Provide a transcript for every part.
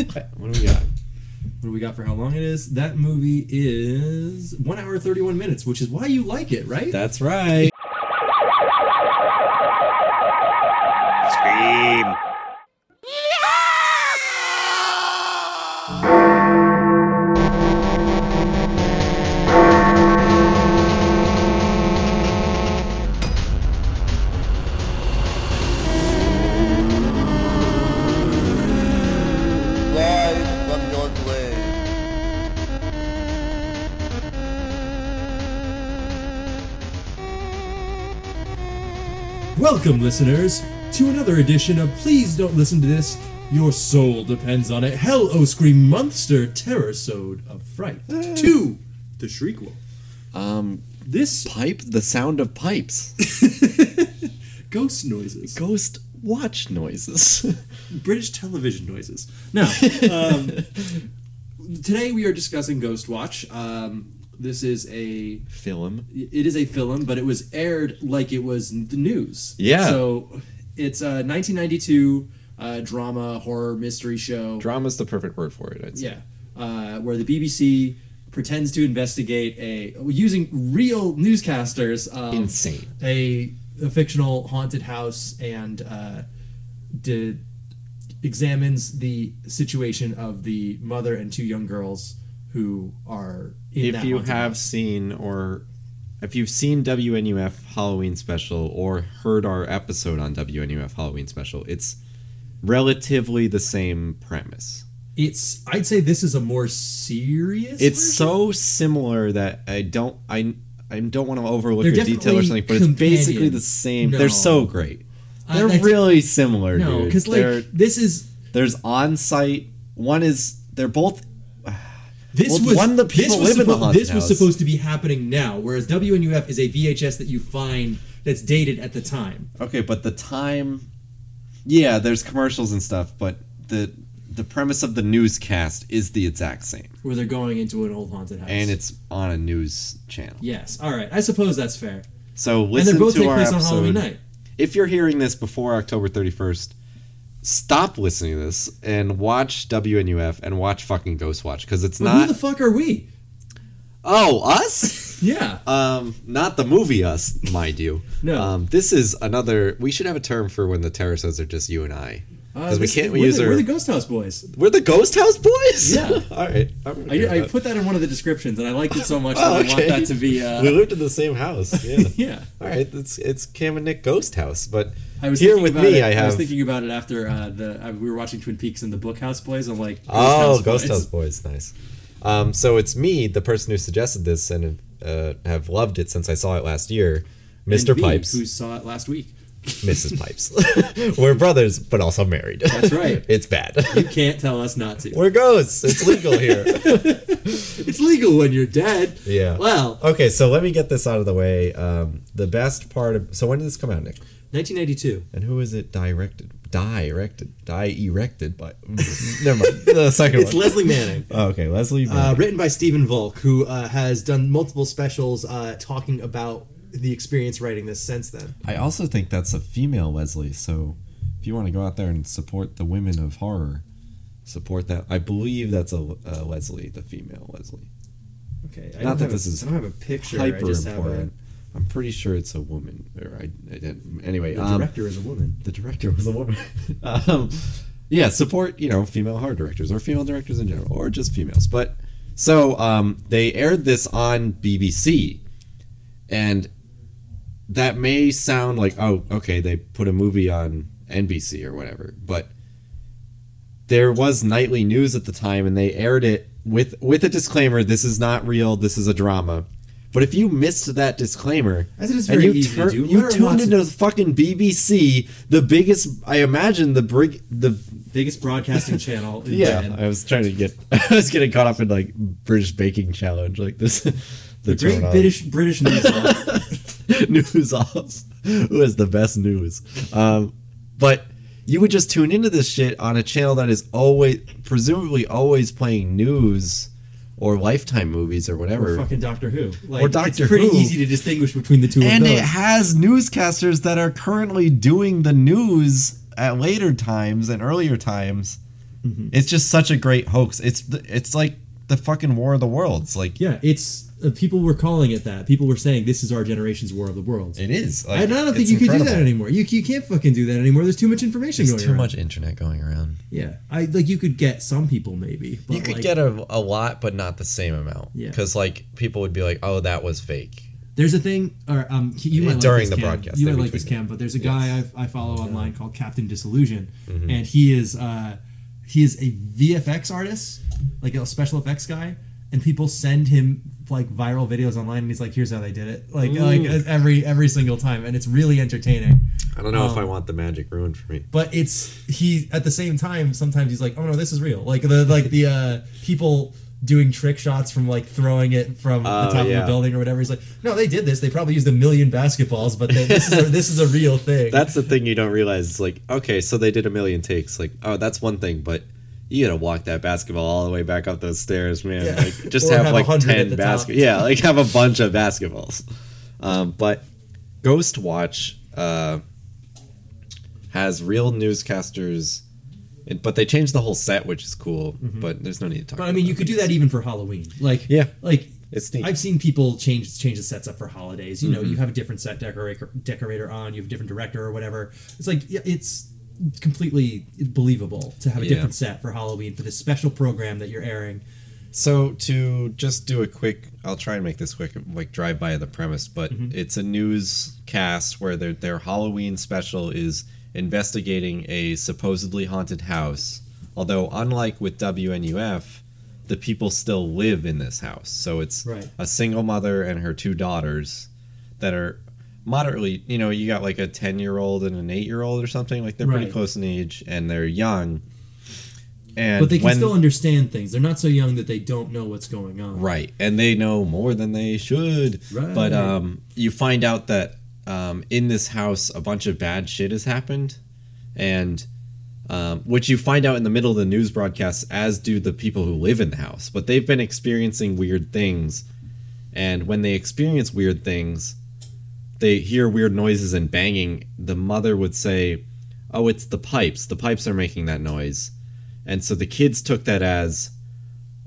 What do we got? What do we got for how long it is? That movie is one hour thirty one minutes, which is why you like it, right? That's right. Welcome, listeners, to another edition of Please Don't Listen to This. Your soul depends on it. Hell, O Scream Monster Terrorsode of Fright. Two, The Shriek Wolf. Um, This pipe. The sound of pipes. ghost noises. Ghost watch noises. British television noises. Now, um, today we are discussing Ghostwatch. Um, this is a Film. it is a film, but it was aired like it was the news. Yeah. So it's a 1992 uh, drama horror mystery show. Drama's the perfect word for it. I'd say. Yeah, uh, where the BBC pretends to investigate a using real newscasters. Um, Insane. A, a fictional haunted house and uh, examines the situation of the mother and two young girls who are If you have seen or if you've seen WNUF Halloween special or heard our episode on WNUF Halloween special, it's relatively the same premise. it's I'd say this is a more serious. It's version. so similar that I don't I I don't want to overlook They're a detail or something, but it's basically the same. No. They're so great. Uh, They're that's- really similar, no dude. because like They're- this is there's on-site. One is they're both This Well, was one the people this was, live in the haunted this was house. supposed to be happening now, whereas WNUF is a VHS that you find that's dated at the time. Okay, but the time, yeah, there's commercials and stuff, but the the premise of the newscast is the exact same, Where they're going into an old haunted house. and it's on a news channel. yes, all right. I suppose that's fair. So and listen they both to take our place on episode. Halloween night. If you're hearing this before October 31st, stop listening to this and watch WNUF and watch fucking Ghostwatch because it's But who the fuck are we? oh, us. Yeah. Um, not the movie Us, mind you. No. Um, this is another. We should have a term for when the terrorists are just you and I, Uh, because we can't we're use the, our. We're the Ghost House Boys. We're the Ghost House Boys. Yeah. All right. Okay I, I put that in one of the descriptions, and I liked it so much Oh, that I want that to be. Uh, we lived in the same house. Yeah. yeah. All right. It's it's Cam and Nick Ghost House, but I was here with me, it, I was thinking about it after uh, the uh, we were watching Twin Peaks and the Book House Boys. I'm like, Ghost oh, House Ghost Boys. House Boys, nice. Um, so it's me, the person who suggested this, and uh, have loved it since I saw it last year, Mr. Pipes, who saw it last week. Mrs. Pipes. We're brothers, but also married. That's right. it's bad. You can't tell us not to. We're ghosts. It's legal here. It's legal when you're dead. Yeah. Well, Okay, so let me get this out of the way. Um, the best part of so when did this come out, Nick? 1992. And who is it directed? Directed, die erected by. Never mind. The second It's one. Lesley Manning. Oh, okay, Leslie. Uh, Manning. written by Stephen Volk, who uh, has done multiple specials uh, talking about the experience writing this since then. I also think that's a female Leslie. So if you want to go out there and support the women of horror, support that. I believe that's a, Leslie, the female Leslie. Okay. Not I don't that have this a, is I don't have a picture. I Hyper just have a, important. I'm pretty sure it's a woman. Or I, I didn't. Anyway, the um, director is a woman. the director was a woman. um, yeah, support you know female horror directors or female directors in general, or just females. But so um, they aired this on BBC, and that may sound like oh okay they put a movie on NBC or whatever, but there was nightly news at the time, and they aired it with with a disclaimer: this is not real, this is a drama. But if you missed that disclaimer, As it is and you, easy to tur- do, you tuned lots of- into the fucking BBC, the biggest, I imagine the brig, the Biggest broadcasting channel. in yeah. Britain. I was trying to get, I was getting caught up in like British baking challenge, like this, the, The great. British British news. hall. news off. Who has the best news? Um, but you would just tune into this shit on a channel that is always, presumably, always playing news or Lifetime movies or whatever. or fucking Doctor Who. Like, Or It's pretty Who. easy to distinguish between the two and it has newscasters that are currently doing the news at later times and earlier times mm-hmm. It's just such a great hoax. It's it's like the fucking War of the Worlds. Like Yeah, it's uh, people were calling it that. People were saying this is our generation's War of the Worlds. it is. I don't think it's you can do that anymore. You, you can't fucking do that anymore. There's too much information There's going too around. much internet going around. Yeah, I like you could get some people maybe. But you could like, get a, a lot, but not the same amount. Yeah. Because like people would be like, "Oh, that was fake." There's a thing, or um, you might During like this the Cam. broadcast, You might like this. Cam, but there's a guy I, I follow online called Captain Disillusion, Mm-hmm. and he is uh, he is a VFX artist, like a special effects guy, and people send him like viral videos online, and he's like, "Here's how they did it," like like every every single time, and it's really entertaining. I don't know if Um, I want the magic ruined for me. But it's he at the same time. Sometimes he's like, "Oh no, this is real." Like the like the uh, people doing trick shots from like throwing it from Oh, the top yeah. of a building or whatever. He's like, "No, they did this. They probably used a million basketballs, but they, this is a, this is a real thing." That's the thing you don't realize. It's like, okay, so they did a million takes. Like, oh, that's one thing, but you gotta walk that basketball all the way back up those stairs, man. Yeah. Like, just have, have like ten the basket. top. Yeah, like have a bunch of basketballs. Um, but Ghostwatch uh, has real newscasters, but they changed the whole set, which is cool. But there's no need to talk. Mm-hmm. but I mean, you could do that even for Halloween. Like Yeah. like. It's neat. I've seen people change change the sets up for holidays. You know, Mm-hmm. you have a different set decorator decorator on, you have a different director or whatever. It's like yeah, it's completely believable to have a Yeah. different set for Halloween for this special program that you're airing. So to just do a quick, I'll try and make this quick, like drive by the premise, but mm-hmm. it's a newscast where their their Halloween special is investigating a supposedly haunted house. Although unlike with WNUF, the people still live in this house. So it's Right. a single mother and her two daughters that are moderately, you know, you got like a 10-year-old and an 8-year-old or something, like they're pretty close in age and they're young. And But they can when- still understand things. They're not so young that they don't know what's going on. Right, and they know more than they should. Right. But um, you find out that um, in this house, a bunch of bad shit has happened, and um, which you find out in the middle of the news broadcast, as do the people who live in the house. But they've been experiencing weird things, and when they experience weird things, they hear weird noises and banging. The mother would say, "Oh, it's the pipes. The pipes are making that noise," and so the kids took that as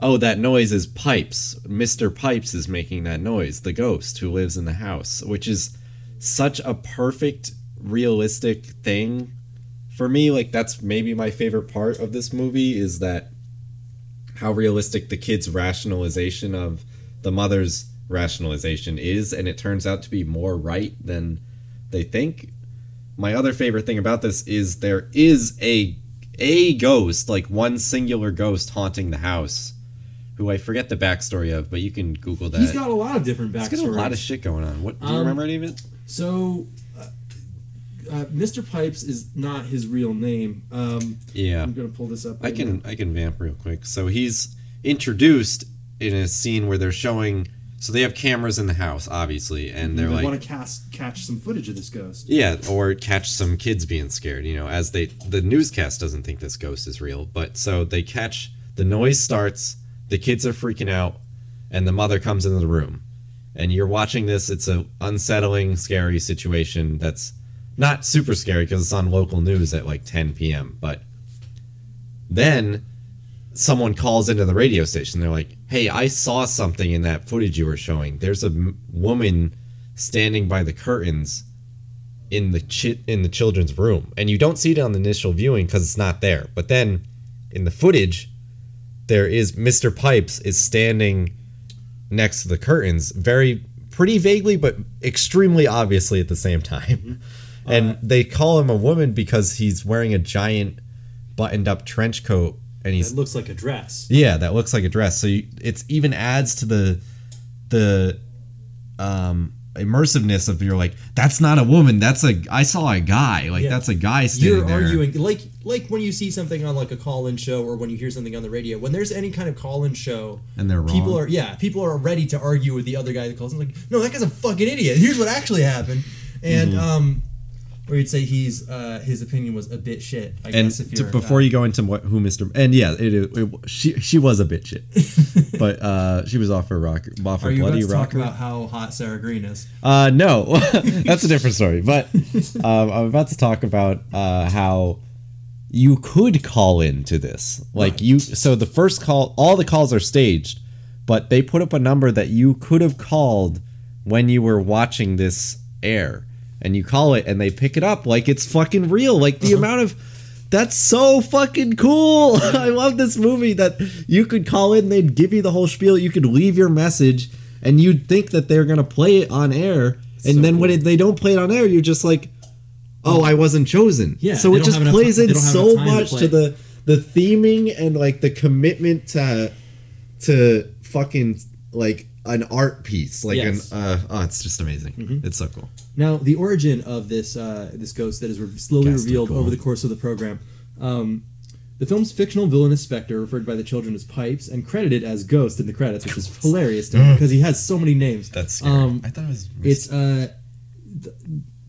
oh, that noise is Pipes. Mr. Pipes is making that noise, the ghost who lives in the house, which is such a perfect, realistic thing. For me, like, that's maybe my favorite part of this movie is that how realistic the kid's rationalization of the mother's rationalization is, and it turns out to be more right than they think. My other favorite thing about this is there is a a ghost, like one singular ghost haunting the house, who I forget the backstory of, but you can Google that. He's got a lot of different He's backstories. got a lot of shit going on. What do you Um, remember any of it? So, uh, uh, Mr. Pipes is not his real name. Um, Yeah, I'm gonna pull this up. I can now. I can vamp real quick. So he's introduced in a scene where they're showing. So they have cameras in the house, obviously, and they're They like, want to cast catch some footage of this ghost. Yeah, or catch some kids being scared, you know, as they the newscast doesn't think this ghost is real, but so they catch the noise starts, the kids are freaking out, and the mother comes into the room. And you're watching this, it's a unsettling, scary situation that's not super scary because it's on local news at like 10 p.m. But then someone calls into the radio station. They're like, "Hey, I saw something in that footage you were showing. There's a m- woman standing by the curtains in the chi- in the children's room, and you don't see it on the initial viewing because it's not there. But then in the footage, there is Mr. Pipes is standing next to the curtains, very pretty vaguely, but extremely obviously at the same time. Mm-hmm. And uh, they call him a woman because he's wearing a giant buttoned up trench coat, and he's It looks like a dress. yeah, that looks like a dress. So you, it's even adds to the the um immersiveness of you're like that's not a woman that's a I saw a guy like Yeah. that's a guy standing You're there. arguing like like when you see something on like a call-in show or when you hear something on the radio. When there's any kind of call-in show, And they're wrong. People are yeah, people are ready to argue with the other guy that calls in. Like, no, that guy's a fucking idiot. Here's what actually happened, and Mm-hmm. um, or you'd say he's uh his opinion was a bit shit. I and guess if to, before you go into what who Mr. and yeah, it, it, it- she she was a bit shit, but uh, she was off her rocker, off her are you about bloody to talk rocker. about how hot Sarah Greene is? Uh, no, that's a different story. But um, I'm about to talk about uh, how you could call in to this. Like Right. you so the first call all the calls are staged, but they put up a number that you could have called when you were watching this air. And you call it and they pick it up like it's fucking real. Like the uh-huh. amount of that's so fucking cool. I love this movie that you could call in, they'd give you the whole spiel, you could leave your message, and you'd think that they're gonna play it on air. And So then when it, they don't play it on air, you're just like, oh, I wasn't chosen. Yeah, So it just plays in they don't have so time to much to the the theming and like the commitment to to fucking like an art piece. Like Yes. an uh, oh, it's just amazing. It's so cool. Now, the origin of this uh, this ghost that is re- slowly revealed over the course of the program. Um, the film's fictional villainous specter, referred by the children as Pipes, and credited as Ghost in the credits, which is hilarious to me because he has so many names. That's scary. Um, I thought it was It's uh,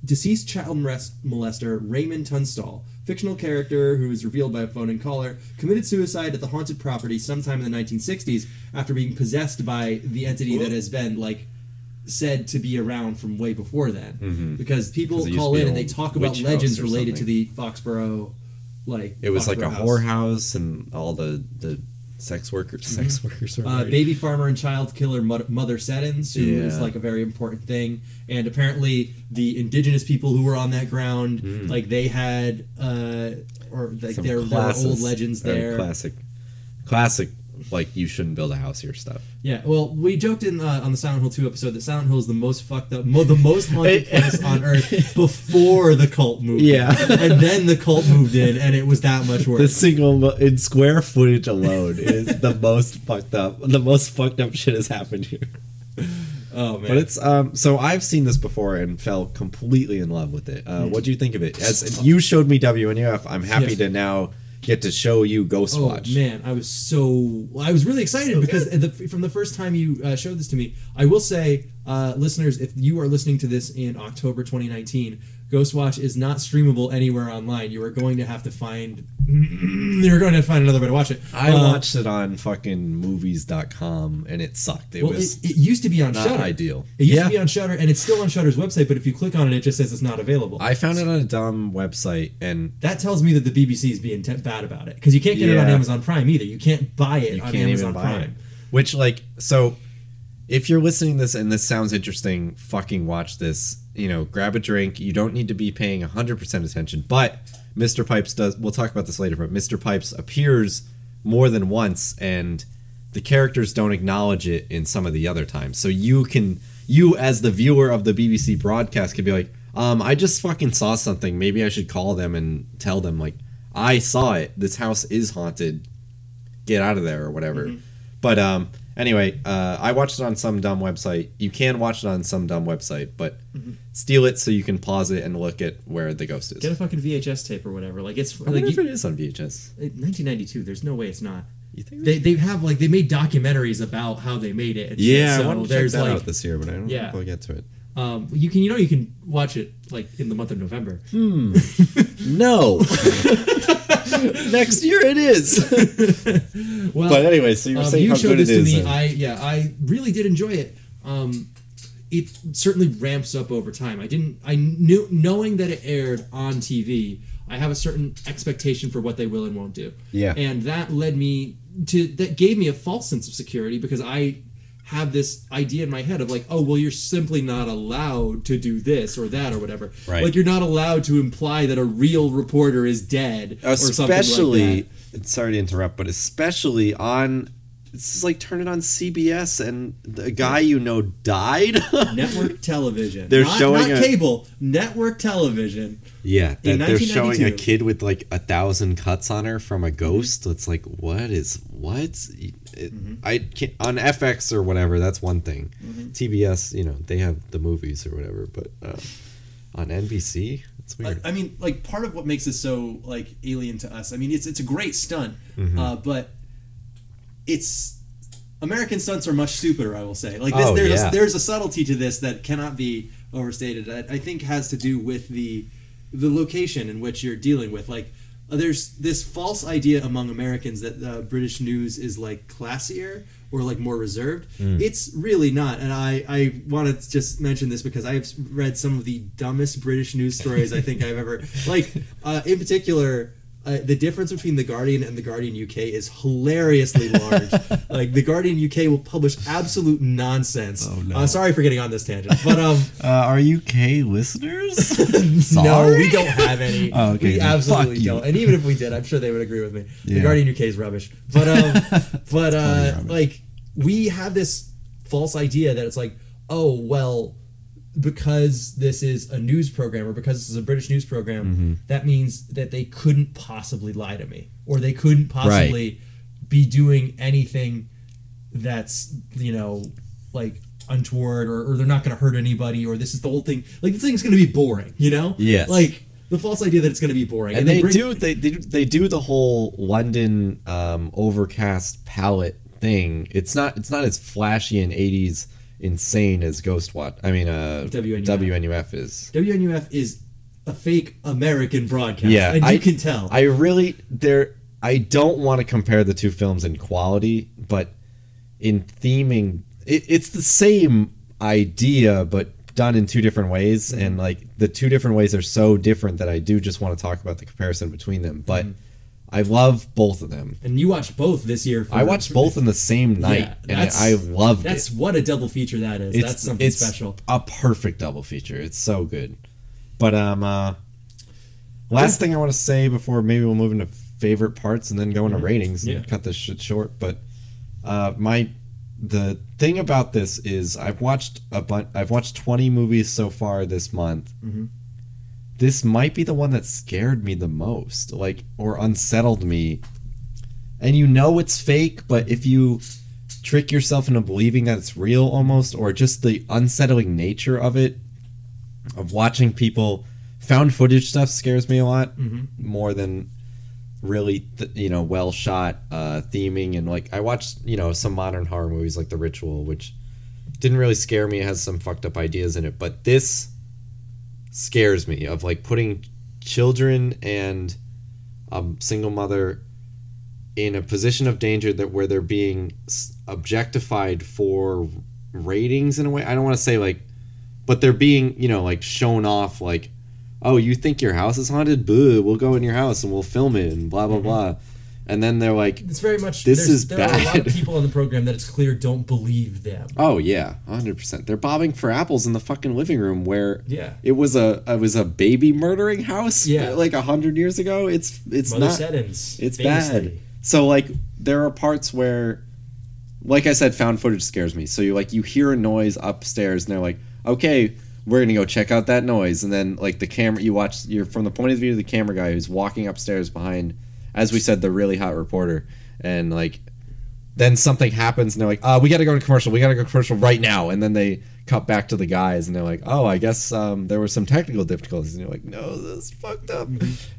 deceased child molester Raymond Tunstall, fictional character who is revealed by a phone-in caller, committed suicide at the haunted property sometime in the 1960s after being possessed by the entity that has been like said to be around from way before then. Mm-hmm. Because people 'Cause it used call in and they talk about legends related to something. the Foxborough, like It was like a house. whorehouse and all the the sex workers sex workers Uh, baby farmer and child killer Mother, Mother Seddons, who is Yeah. like a very important thing, and apparently the indigenous people who were on that ground, like they had, uh, or like Some there, there were old legends there. Classic, classic. Like you shouldn't build a house here stuff. Yeah, well, we joked in uh, on the Silent Hill two episode that Silent Hill is the most fucked up, mo- the most haunted place on earth before the cult moved. in. Yeah. and then the cult moved in, and it was that much worse. The single mo- in square footage alone is the most fucked up. The most fucked up shit has happened here. oh man, But it's um. So I've seen this before and fell completely in love with it. Uh, what do you think of it? As you showed me WNUF, I'm happy Yeah. to now get to show you Ghost Oh Watch. man, I was so I was really excited because the, from the first time you uh, showed this to me, I will say, uh, listeners, if you are listening to this in October 2019, Ghostwatch is not streamable anywhere online. You are going to have to find you're going to find another way to watch it. I Uh, watched it on fucking movies.com and it sucked. It Well, was it, it used to be on not Shudder. ideal. It used yeah. to be on Shudder, and it's still on Shudder's website. But if you click on it, it just says it's not available. I found it on a dumb website and that tells me that the BBC is being bad about it because you can't get it on Amazon Prime either. You can't buy it you on can't Amazon even buy Prime. it. Which like so if you're listening to this and this sounds interesting, fucking watch this. You know, grab a drink. You don't need to be paying 100% attention, but Mr. Pipes does we'll talk about this later, but Mr. Pipes appears more than once and the characters don't acknowledge it in some of the other times. So you can you as the viewer of the BBC broadcast could be like, um, I just fucking saw something. Maybe I should call them and tell them like I saw it. This house is haunted. Get out of there or whatever. Mm-hmm. But um anyway, uh, I watched it on some dumb website. You can watch it on some dumb website, but steal it so you can pause it and look at where the ghost is. Mm-hmm. Get a fucking VHS tape or whatever. Like it's I like wonder you, if it is on VHS. 1992. There's no way it's not. You think? They they have like they made documentaries about how they made it. And shit, yeah, so I want to check there's that like out this year, but I don't Yeah. know if I'll get to it. um you can you know you can watch it like in the month of November. Hmm. No. Next year it is. Well, but anyway, so you're um, saying you how showed good this it to is. me. and- I yeah I really did enjoy it. Um, it certainly ramps up over time. I didn't I knew knowing that it aired on TV. I have a certain expectation for what they will and won't do. Yeah. and that led me to that gave me a false sense of security because I have this idea in my head of like, oh well, you're simply not allowed to do this or that or whatever. Right. Like you're not allowed to imply that a real reporter is dead or something like especially that. sorry to interrupt but especially on is like turn it on cbs and the guy you know died network television. They're not, showing not a- cable, network television. yeah that they're showing a kid with like a thousand cuts on her from a ghost it's like what is what it, Mm-hmm. i can't on fx or whatever that's one thing tbs you know they have the movies or whatever but uh, on nbc it's I, weird I mean, like part of what makes this so like alien to us. I mean, it's it's a great stunt, Mm-hmm. uh, but it's American stunts are much stupider. I will say, like this, Oh, there's yeah. a, there's a subtlety to this that cannot be overstated. I, I think has to do with the the location in which you're dealing with. Like, uh, there's this false idea among Americans that uh, British news is like classier or like more reserved. Mm. It's really not. And I I want to just mention this because I've read some of the dumbest British news stories I think I've ever like. Uh, in particular. Uh, the difference between the Guardian and the Guardian UK is hilariously large. like the Guardian UK will publish absolute nonsense. Oh, no. Uh, sorry for getting on this tangent, but um, Uh, are UK listeners? no, we don't have any. Oh, okay, we then absolutely fuck you. don't. And even if we did, I'm sure they would agree with me. The Guardian UK is rubbish. But um, but uh, like we have this false idea that it's like, oh well, because this is a news program or because this is a British news program, Mm-hmm. that means that they couldn't possibly lie to me or they couldn't possibly be doing anything that's you know like untoward or, or they're not going to hurt anybody or this is the whole thing like the thing's going to be boring you know Yes. like the false idea that it's going to be boring and they, bring- do they, they they do the whole London um, overcast palette thing. It's not it's not as flashy and '80s insane as Ghost Ghostwatch. I mean, uh, WNUF. WNUF is. WNUF is a fake American broadcast Yeah, and you I- can tell I really there. I don't want to compare the two films in quality, but in theming, it, it's the same idea, but done in two different ways. Mm-hmm. And like the two different ways are so different that I do just want to talk about the comparison between them. But Mm-hmm. I love both of them. and you watched both this year for, I watched both in the same night, Yeah, and I, that's- loved that's it. what a double feature that is It's that's something it's special A perfect double feature. It's so good. But um, uh, last thing I want to say before maybe we'll move into favorite parts and then go into ratings and Mm-hmm. Yeah. cut this shit short. But uh, my the thing about this is I've watched a bunch. I've watched twenty movies so far this month. Mm-hmm. This might be the one that scared me the most, like or unsettled me. And you know it's fake, but if you trick yourself into believing that it's real almost or just the unsettling nature of it of watching people found footage stuff scares me a lot more than really th- you know well shot uh theming. And like i watched you know some modern horror movies like the ritual which didn't really scare me. It has some fucked up ideas in it. But this scares me of like putting children and a single mother in a position of danger that where they're being objectified for ratings in a way. I don't want to say like, but they're being you know like shown off like, oh you think your house is haunted? Boo! We'll go in your house and we'll film it and blah blah mm-hmm. blah. And then they're like, it's very much This there's- is there are a lot of people on the program that it's clear don't believe them oh yeah, hundred percent. They're bobbing for apples in the fucking living room where Yeah. it was a it was a baby murdering house Yeah. like a hundred years ago. It's it's Mother not Seddons It's famously. bad. So like there are parts where like I said found footage scares me. So you like you hear a noise upstairs and they're like, "Okay, we're going to go check out that noise." And then like the camera you watch you're from the point of view of the camera guy who's walking upstairs behind as we said the really hot reporter and like then something happens and they're like, uh, we got to go to commercial. We got to go to commercial right now. And then they cut back to the guys and they're like, oh, I guess um, there were some technical difficulties. And you're like, no, this is fucked up.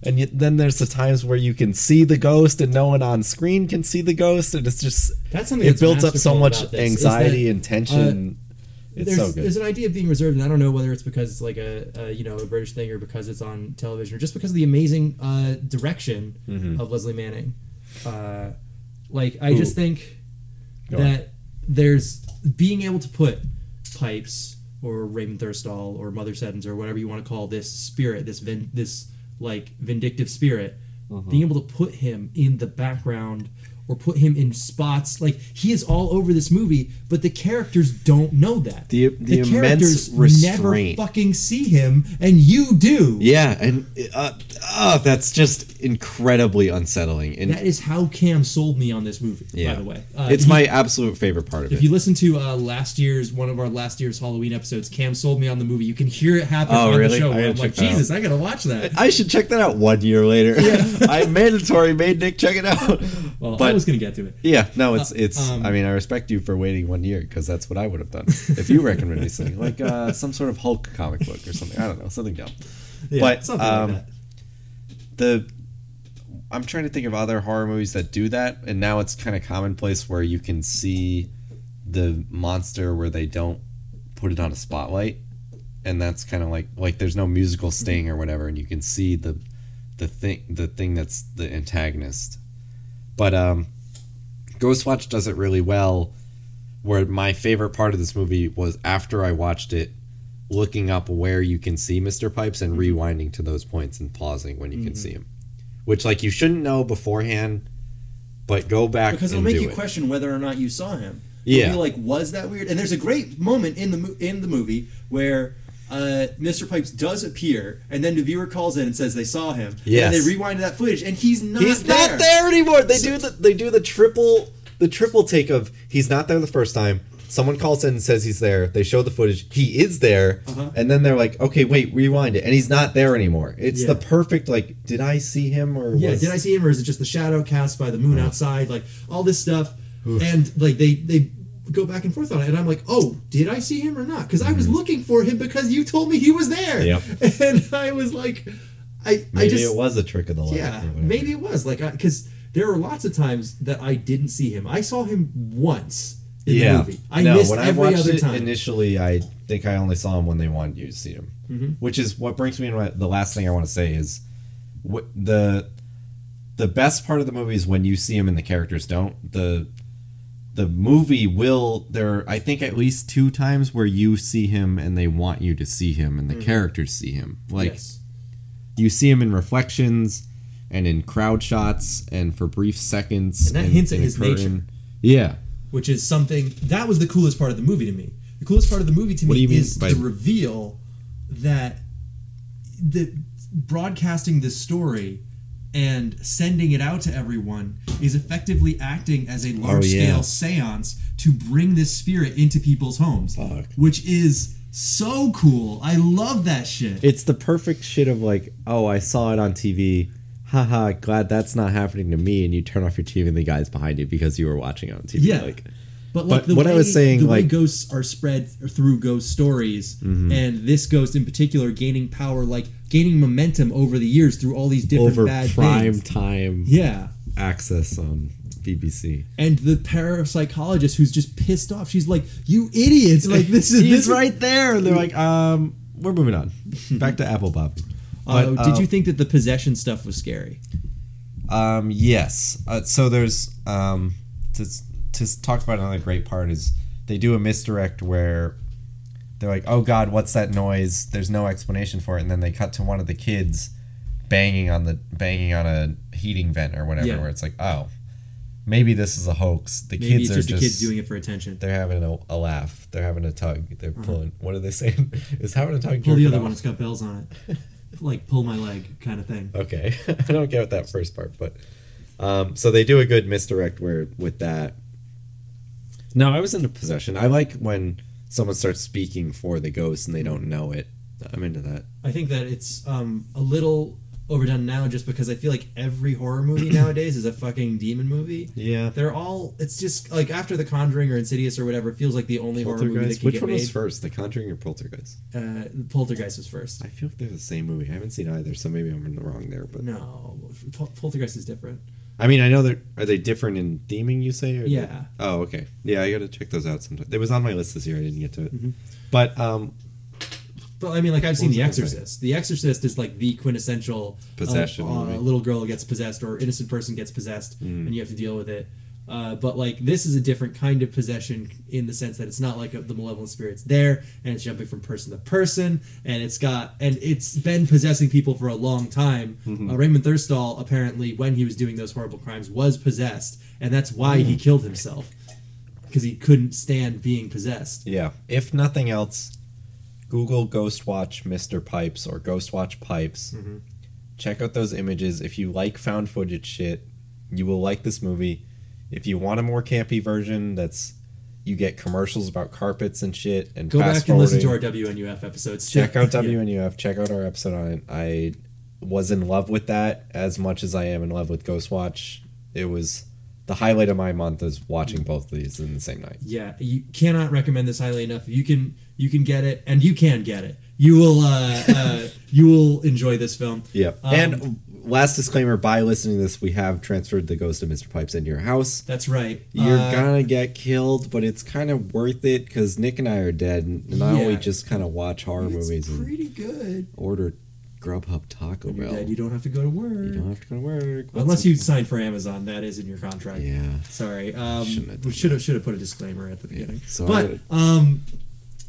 And yet, then there's the times where you can see the ghost and no one on screen can see the ghost. And it's just, That's something it builds up so much about this, is anxiety that, and tension. It's there's, so there's an idea of being reserved, and I don't know whether it's because it's like a, a you know a British thing or because it's on television or just because of the amazing uh, direction Mm-hmm. of Lesley Manning. Uh, like I just think Go that there's being able to put pipes or Raymond Thurstall or Mother Seddons or whatever you want to call this spirit, this vin- this like vindictive spirit, Mm-hmm. being able to put him in the background or put him in spots like he is all over this movie, but the characters don't know that. The- the immense never restraint. fucking see him, and you do. yeah. And uh, uh, that's just incredibly unsettling. And That is how Cam sold me on this movie. yeah, By the way, Uh, it's he- my absolute favorite part of If it. If you listen to uh, last year's one of our last year's Halloween episodes, Cam sold me on the movie. You can hear it happen Oh, on really? the show. I'm like. Jesus, I gotta watch that. I should check that out one year later. Yeah. I mandatory made Nick check it out. Well, I was gonna get to it. yeah, no, it's it's. um, I mean, I respect you for waiting one year because that's what I would have done if you recommended me something like uh, some sort of Hulk comic book or something. I don't know, something dumb. Yeah, but something um, like that. the I'm trying to think of other horror movies that do that, and now it's kind of commonplace where you can see the monster where they don't put it on a spotlight, and that's kind of like like there's no musical sting or whatever, and you can see the the thing the thing that's the antagonist. But um, Ghostwatch does it really well. Where my favorite part of this movie was after I watched it, looking up where you can see Mr. Pipes and rewinding to those points and pausing when you can see him which like you shouldn't know beforehand, but go back because it'll make you it. question whether or not you saw him. Yeah. Like, was that weird? And there's a great moment in the in the movie where uh, Mr. Pipes does appear, and then the viewer calls in and says they saw him. Yes. And they rewind that footage, and he's not. He's there. not there anymore. They do the they do the triple the triple take of he's not there the first time. Someone calls in and says he's there. They show the footage. He is there, Uh-huh. and then they're like, "Okay, wait, rewind it," and he's not there anymore. It's Yeah. the perfect like, did I see him or Yeah, was- did I see him, or is it just the shadow cast by the moon outside? Like all this stuff, and like they they go back and forth on it, and I'm like, oh, did I see him or not? Because I was looking for him because you told me he was there. Mm-hmm. Yep. And I was like, I I Maybe just it was a trick of the light. yeah, maybe it was like because there were lots of times that I didn't see him. I saw him once in yeah. the movie. I no, missed when I watched other it time. initially, I think I only saw him when they wanted you to see him. Mm-hmm. Which is what brings me to my, the last thing I want to say is what the the best part of the movie is when you see him and the characters don't. The the movie will there are, I think at least two times where you see him and they want you to see him and the characters see him. Like Mm-hmm. yes. you see him in reflections and in crowd shots and for brief seconds. And that in- hints at his nature. Yeah. which is something that was the coolest part of the movie to me. The coolest part of the movie to What me do you mean is the reveal that the broadcasting this story and sending it out to everyone is effectively acting as a oh, large Oh, yeah. scale seance to bring this spirit into people's homes, Fuck. which is so cool. I love that shit. It's the perfect shit of like, oh, I saw it on TV. Haha, glad that's not happening to me. And you turn off your TV and the guy's behind you because you were watching it on TV. Yeah. Like, But like But the what I way, was saying, the way like- Mm-hmm. ghosts are spread through ghost stories, and this ghost in particular gaining power, like gaining momentum over the years through all these different over bad prime things. time Yeah, access on BBC. and the parapsychologist who's just pissed off. She's like, "You idiots! Like this is this right there. And they're like, um, we're moving on. Back to Apple Bob. Uh, did uh, you think that the possession stuff was scary? Um, yes. Uh, so there's um, to to talk about another great part is they do a misdirect where they're like, "Oh God, what's that noise?" There's no explanation for it, and then they cut to one of the kids banging on the banging on a heating vent or whatever, Yeah. where it's like, "Oh, maybe this is a hoax." The Maybe kids are just just the kids doing it for attention. they're having a, a laugh. They're having a tug. They're pulling. What are they saying? Is having a tug? Pull the other off? one. It's got bells on it, like pull my leg kind of thing. Okay, I don't get that first part, but um, so they do a good misdirect where with that. No, I was into possession. I like when someone starts speaking for the ghost and they don't know it. I'm into that. I think that it's um, a little overdone now just because I feel like every horror movie nowadays is a fucking demon movie. Yeah. They're all it's just like after The Conjuring or Insidious or whatever, it feels like the only horror movie that can Which get one made. was first, The Conjuring or Poltergeist? Uh, Poltergeist was first. I feel like they're the same movie. I haven't seen either, so maybe I'm in the wrong there. But No, Pol- Poltergeist is different. I mean, I know that are they different in theming? You say? Or Yeah. Oh, okay. Yeah, I got to check those out sometime. It was on my list this year. I didn't get to it. Mm-hmm. But um, But I mean, like I've seen The I gonna say? Exorcist. The Exorcist is like the quintessential uh, Possession Uh, movie. a little girl gets possessed or innocent person gets possessed, Mm. and you have to deal with it. Uh, but like this is a different kind of possession in the sense that it's not like a, the malevolent spirit's there and it's jumping from person to person and it's got and it's been possessing people for a long time. Mm-hmm. Uh, Raymond Thurstall apparently when he was doing those horrible crimes was possessed and that's why he killed himself because he couldn't stand being possessed. Yeah. If nothing else, Google Ghostwatch Mr. Pipes or Ghostwatch Pipes. Mm-hmm. Check out those images. If you like found footage shit, you will like this movie. If you want a more campy version that's you get commercials about carpets and shit and Go back and listen to our. WNUF episodes. Check out Yeah. WNUF. Check out our episode on it. I was in love with that as much as I am in love with Ghostwatch. It was the highlight of my month is watching both of these in the same night. Yeah, you cannot recommend this highly enough. You can you can get it, and you can get it. You will uh, uh, you will enjoy this film. Yep. Um, and last disclaimer: by listening to this, we have transferred the ghost of Mr. Pipes into your house. That's right. You're Uh, gonna get killed, but it's kind of worth it because Nick and I are dead, and Yeah. only just kind of watch horror It's movies and pretty good. order Grubhub Taco Bell. dead, you don't have to go to work. You don't have to go to work What's- Unless you sign for Amazon, that is in your contract. Yeah. Sorry, um, we should have should have put a disclaimer at the beginning. So but um,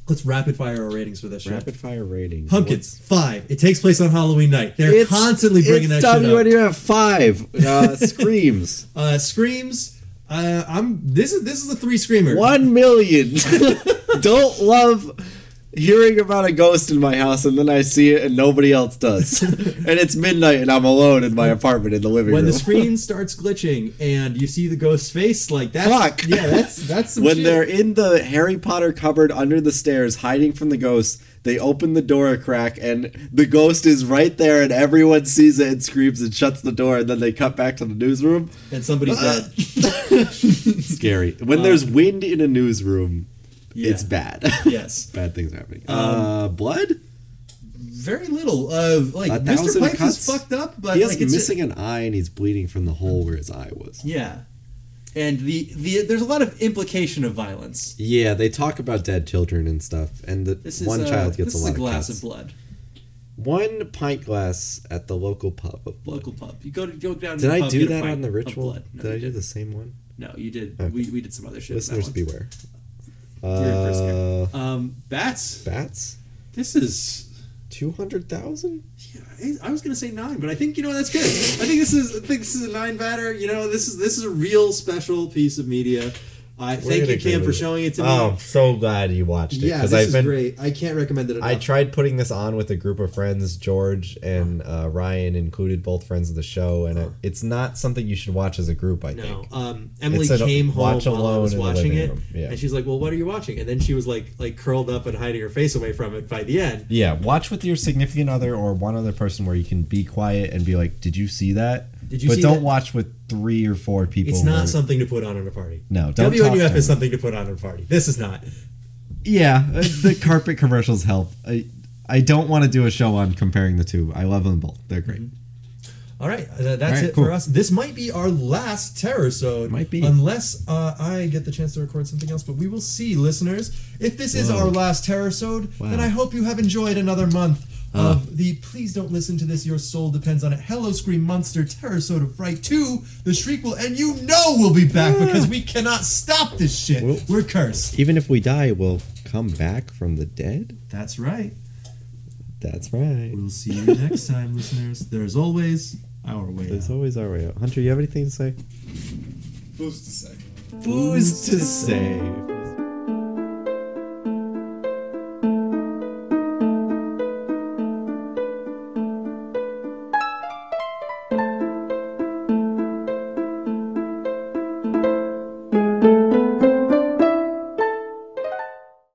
Let's rapid fire our ratings for this shit. Rapid fire ratings. Pumpkins five. It takes place on Halloween night. They're It's- constantly bringing it's that shit up. WNUF five. Uh, screams. Uh, screams. Uh, I'm. This is this is a three screamer. One million. Don't love hearing about a ghost in my house and then I see it and nobody else does. and it's midnight and I'm alone in my apartment in the living When room. When the screen starts glitching and you see the ghost's face, like that's Fuck. yeah, that's that's some when shit. they're in the Harry Potter cupboard under the stairs hiding from the ghost, they open the door a crack and the ghost is right there and everyone sees it and screams and shuts the door and then they cut back to the newsroom. and somebody's uh, dead. Scary. When uh, there's wind in a newsroom, Yeah. it's bad. Yes, bad things are happening. uh, blood? very little of like A Mr. Pipes cuts? is fucked up, but he has like missing an eye and he's bleeding from the hole where his eye was. yeah, and the the there's a lot of implication of violence. Yeah, they talk about dead children and stuff, and the is one uh, child gets a lot is a glass of of blood. One pint glass at the local pub of blood. Local pub. You go to go down. to Did I do that on the ritual? No, did I do the same one? No, you did. Okay. We, we did some other shit. Listeners beware. Uh, Um, bats. bats? This is. Two hundred thousand? Yeah, I was gonna say nine, but I think you know that's good. I think this is. I think this is a nine batter. You know, this is this is a real special piece of media. I thank you, Cam, for showing it to me. Oh, so glad you watched it yeah, this I've is been. great. I can't recommend it enough. I tried putting this on with a group of friends. George and uh, Ryan included both friends of the show, and it, it's not something you should watch as a group. I No, think. um, Emily came home while I alone was watching it, yeah. and she's like, "Well, what are you watching?" And then she was like, like curled up and hiding her face away from it by the end. Yeah, watch with your significant other or one other person where you can be quiet and be like, "Did you see that?" Did you but don't that? watch with three or four people. It's not where- something to put on at a party. No, don't talk WNUF is something to put on at a party. This is not. Yeah, uh, the carpet commercials help. I I don't want to do a show on comparing the two. I love them both. They're great. All right, uh, that's All right, it cool. for us. This might be our last terror so Might be. unless uh, I get the chance to record something else. But we will see, listeners. If this is our last terror Wow. then I hope you have enjoyed another month Ah. of the Please Don't Listen to This. Your soul depends on it. Hello, Scream Monster Terror Sode of Fright Two, the Shriek will, and you know we'll be back because we cannot stop this shit. Well- We're cursed. Even if we die, we'll come back from the dead. That's right. That's right. We'll see you next time, listeners. There's always our way. There's out. always our way out. Hunter, you have anything to say? Who's to say? Who's to say?